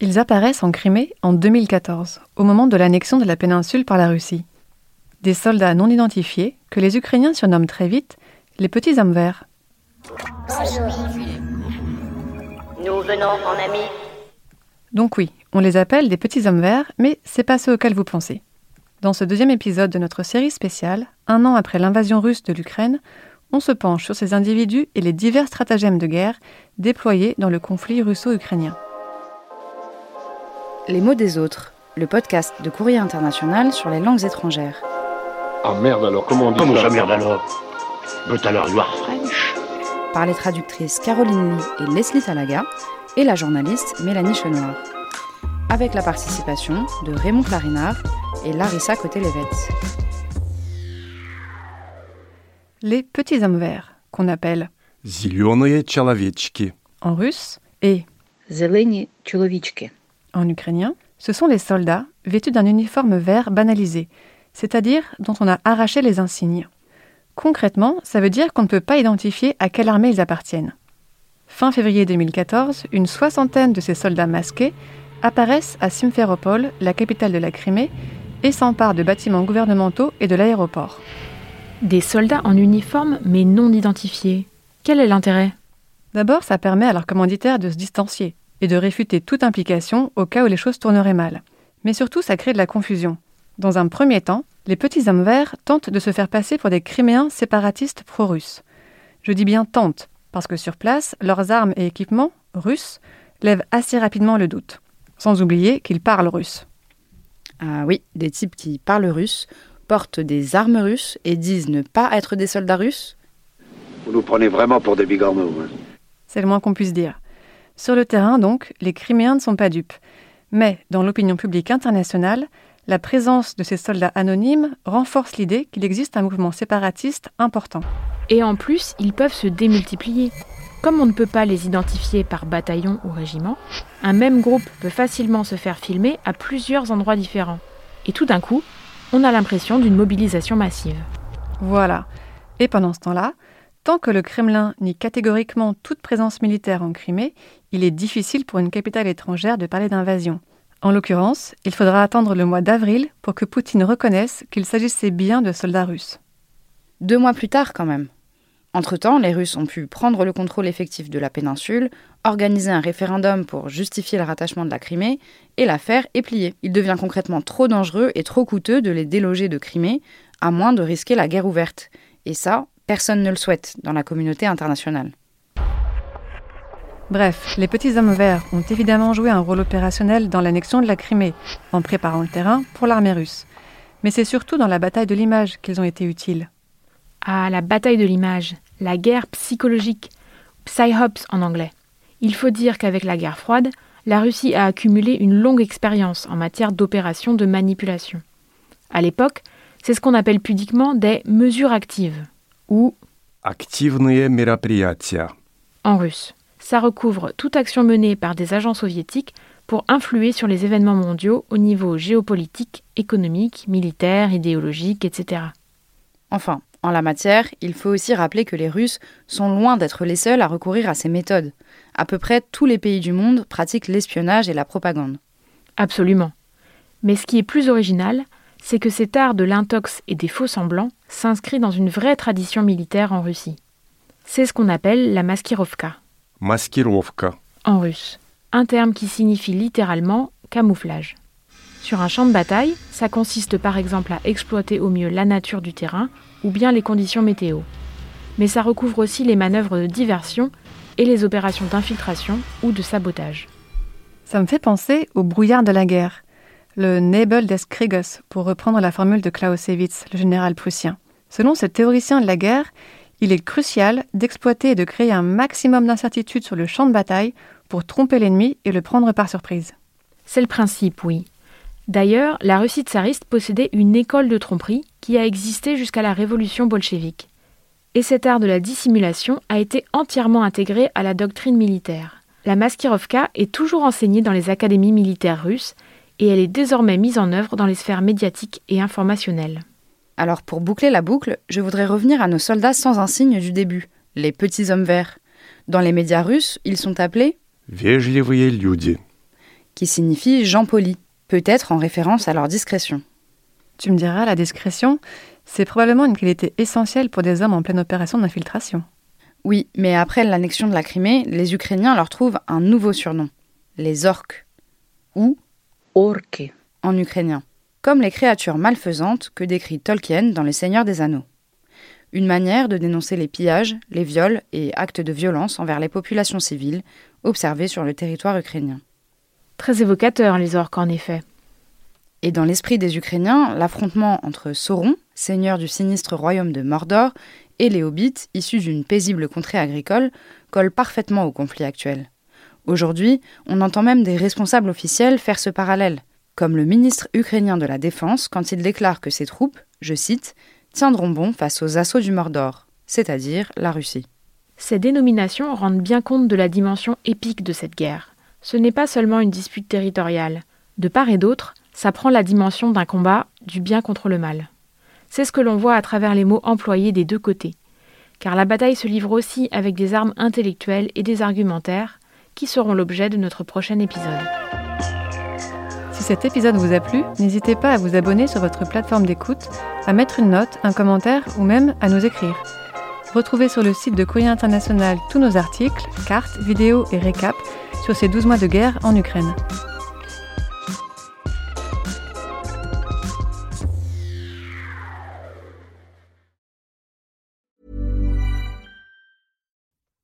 Ils apparaissent en Crimée en 2014, au moment de l'annexion de la péninsule par la Russie. Des soldats non identifiés, que les Ukrainiens surnomment très vite les petits hommes verts. Nous venons en ami. Donc oui, on les appelle des petits hommes verts, mais c'est pas ceux auxquels vous pensez. Dans ce deuxième épisode de notre série spéciale, un an après l'invasion russe de l'Ukraine, on se penche sur ces individus et les divers stratagèmes de guerre déployés dans le conflit russo-ukrainien. Les mots des autres, le podcast de Courrier International sur les langues étrangères. Ah merde alors, comment on dit Comment ça ça merde alors But alors you are French Par les traductrices Caroline Lee et Leslie Talaga et la journaliste Mélanie Chenoir. Avec la participation de Raymond Clarinard et Larissa Côté-Lévette. Les petits hommes verts, qu'on appelle Зеленые человечки. en russe et Зелені чоловічки. en ukrainien, ce sont les soldats vêtus d'un uniforme vert banalisé, c'est-à-dire dont on a arraché les insignes. Concrètement, ça veut dire qu'on ne peut pas identifier à quelle armée ils appartiennent. Fin février 2014, une soixantaine de ces soldats masqués apparaissent à Simferopol, la capitale de la Crimée, et s'emparent de bâtiments gouvernementaux et de l'aéroport. Des soldats en uniforme mais non identifiés. Quel est l'intérêt? D'abord, ça permet à leurs commanditaires de se distancier et de réfuter toute implication au cas où les choses tourneraient mal. Mais surtout, ça crée de la confusion. Dans un premier temps, les petits hommes verts tentent de se faire passer pour des Criméens séparatistes pro-russes. Je dis bien tentent, parce que sur place, leurs armes et équipements, russes, lèvent assez rapidement le doute. Sans oublier qu'ils parlent russe. Ah oui, des types qui parlent russe, portent des armes russes et disent ne pas être des soldats russes? Vous nous prenez vraiment pour des bigorneaux. hein. C'est le moins qu'on puisse dire. Sur le terrain, donc, les Criméens ne sont pas dupes. Mais, dans l'opinion publique internationale, la présence de ces soldats anonymes renforce l'idée qu'il existe un mouvement séparatiste important. Et en plus, ils peuvent se démultiplier. Comme on ne peut pas les identifier par bataillon ou régiment, un même groupe peut facilement se faire filmer à plusieurs endroits différents. Et tout d'un coup, on a l'impression d'une mobilisation massive. Voilà. Et pendant ce temps-là, tant que le Kremlin nie catégoriquement toute présence militaire en Crimée, il est difficile pour une capitale étrangère de parler d'invasion. En l'occurrence, il faudra attendre le mois d'avril pour que Poutine reconnaisse qu'il s'agissait bien de soldats russes. Deux mois plus tard quand même. Entre-temps, les Russes ont pu prendre le contrôle effectif de la péninsule, organiser un référendum pour justifier le rattachement de la Crimée, et l'affaire est pliée. Il devient concrètement trop dangereux et trop coûteux de les déloger de Crimée, à moins de risquer la guerre ouverte. Et ça, personne ne le souhaite dans la communauté internationale. Bref, les petits hommes verts ont évidemment joué un rôle opérationnel dans l'annexion de la Crimée, en préparant le terrain pour l'armée russe. Mais c'est surtout dans la bataille de l'image qu'ils ont été utiles. Ah, la bataille de l'image, la guerre psychologique, psyops en anglais. Il faut dire qu'avec la guerre froide, la Russie a accumulé une longue expérience en matière d'opérations de manipulation. À l'époque, c'est ce qu'on appelle pudiquement des mesures actives, ou Активные мероприятия. en russe. Ça recouvre toute action menée par des agents soviétiques pour influer sur les événements mondiaux au niveau géopolitique, économique, militaire, idéologique, etc. Enfin, en la matière, il faut aussi rappeler que les Russes sont loin d'être les seuls à recourir à ces méthodes. À peu près tous les pays du monde pratiquent l'espionnage et la propagande. Absolument. Mais ce qui est plus original, c'est que cet art de l'intox et des faux semblants s'inscrit dans une vraie tradition militaire en Russie. C'est ce qu'on appelle la maskirovka. Maskirovka. En russe. Un terme qui signifie littéralement camouflage. Sur un champ de bataille, ça consiste par exemple à exploiter au mieux la nature du terrain ou bien les conditions météo. Mais ça recouvre aussi les manœuvres de diversion et les opérations d'infiltration ou de sabotage. Ça me fait penser au brouillard de la guerre le Nebel des Krieges, pour reprendre la formule de Clausewitz, le général prussien. Selon ce théoricien de la guerre, il est crucial d'exploiter et de créer un maximum d'incertitudes sur le champ de bataille pour tromper l'ennemi et le prendre par surprise. C'est le principe, oui. D'ailleurs, la Russie tsariste possédait une école de tromperie qui a existé jusqu'à la révolution bolchevique. Et cet art de la dissimulation a été entièrement intégré à la doctrine militaire. La maskirovka est toujours enseignée dans les académies militaires russes et elle est désormais mise en œuvre dans les sphères médiatiques et informationnelles. Alors pour boucler la boucle, je voudrais revenir à nos soldats sans insigne du début, les petits hommes verts. Dans les médias russes, ils sont appelés Вежливые люди. qui signifie gens polis, peut-être en référence à leur discrétion. Tu me diras, la discrétion, c'est probablement une qualité essentielle pour des hommes en pleine opération d'infiltration. Oui, mais après l'annexion de la Crimée, les Ukrainiens leur trouvent un nouveau surnom, les orques, ou Orque. en ukrainien, comme les créatures malfaisantes que décrit Tolkien dans Les Seigneurs des Anneaux. Une manière de dénoncer les pillages, les viols et actes de violence envers les populations civiles observés sur le territoire ukrainien. Très évocateur, les orques, en effet. Et dans l'esprit des Ukrainiens, l'affrontement entre Sauron, seigneur du sinistre royaume de Mordor, et les hobbits, issus d'une paisible contrée agricole, colle parfaitement au conflit actuel. Aujourd'hui, on entend même des responsables officiels faire ce parallèle, comme le ministre ukrainien de la Défense quand il déclare que ses troupes, je cite, tiendront bon face aux assauts du Mordor, c'est-à-dire la Russie. Ces dénominations rendent bien compte de la dimension épique de cette guerre. Ce n'est pas seulement une dispute territoriale. De part et d'autre, ça prend la dimension d'un combat du bien contre le mal. C'est ce que l'on voit à travers les mots employés des deux côtés. Car la bataille se livre aussi avec des armes intellectuelles et des argumentaires, qui seront l'objet de notre prochain épisode. Si cet épisode vous a plu, n'hésitez pas à vous abonner sur votre plateforme d'écoute, à mettre une note, un commentaire ou même à nous écrire. Retrouvez sur le site de Courrier International tous nos articles, cartes, vidéos et récaps sur ces 12 mois de guerre en Ukraine.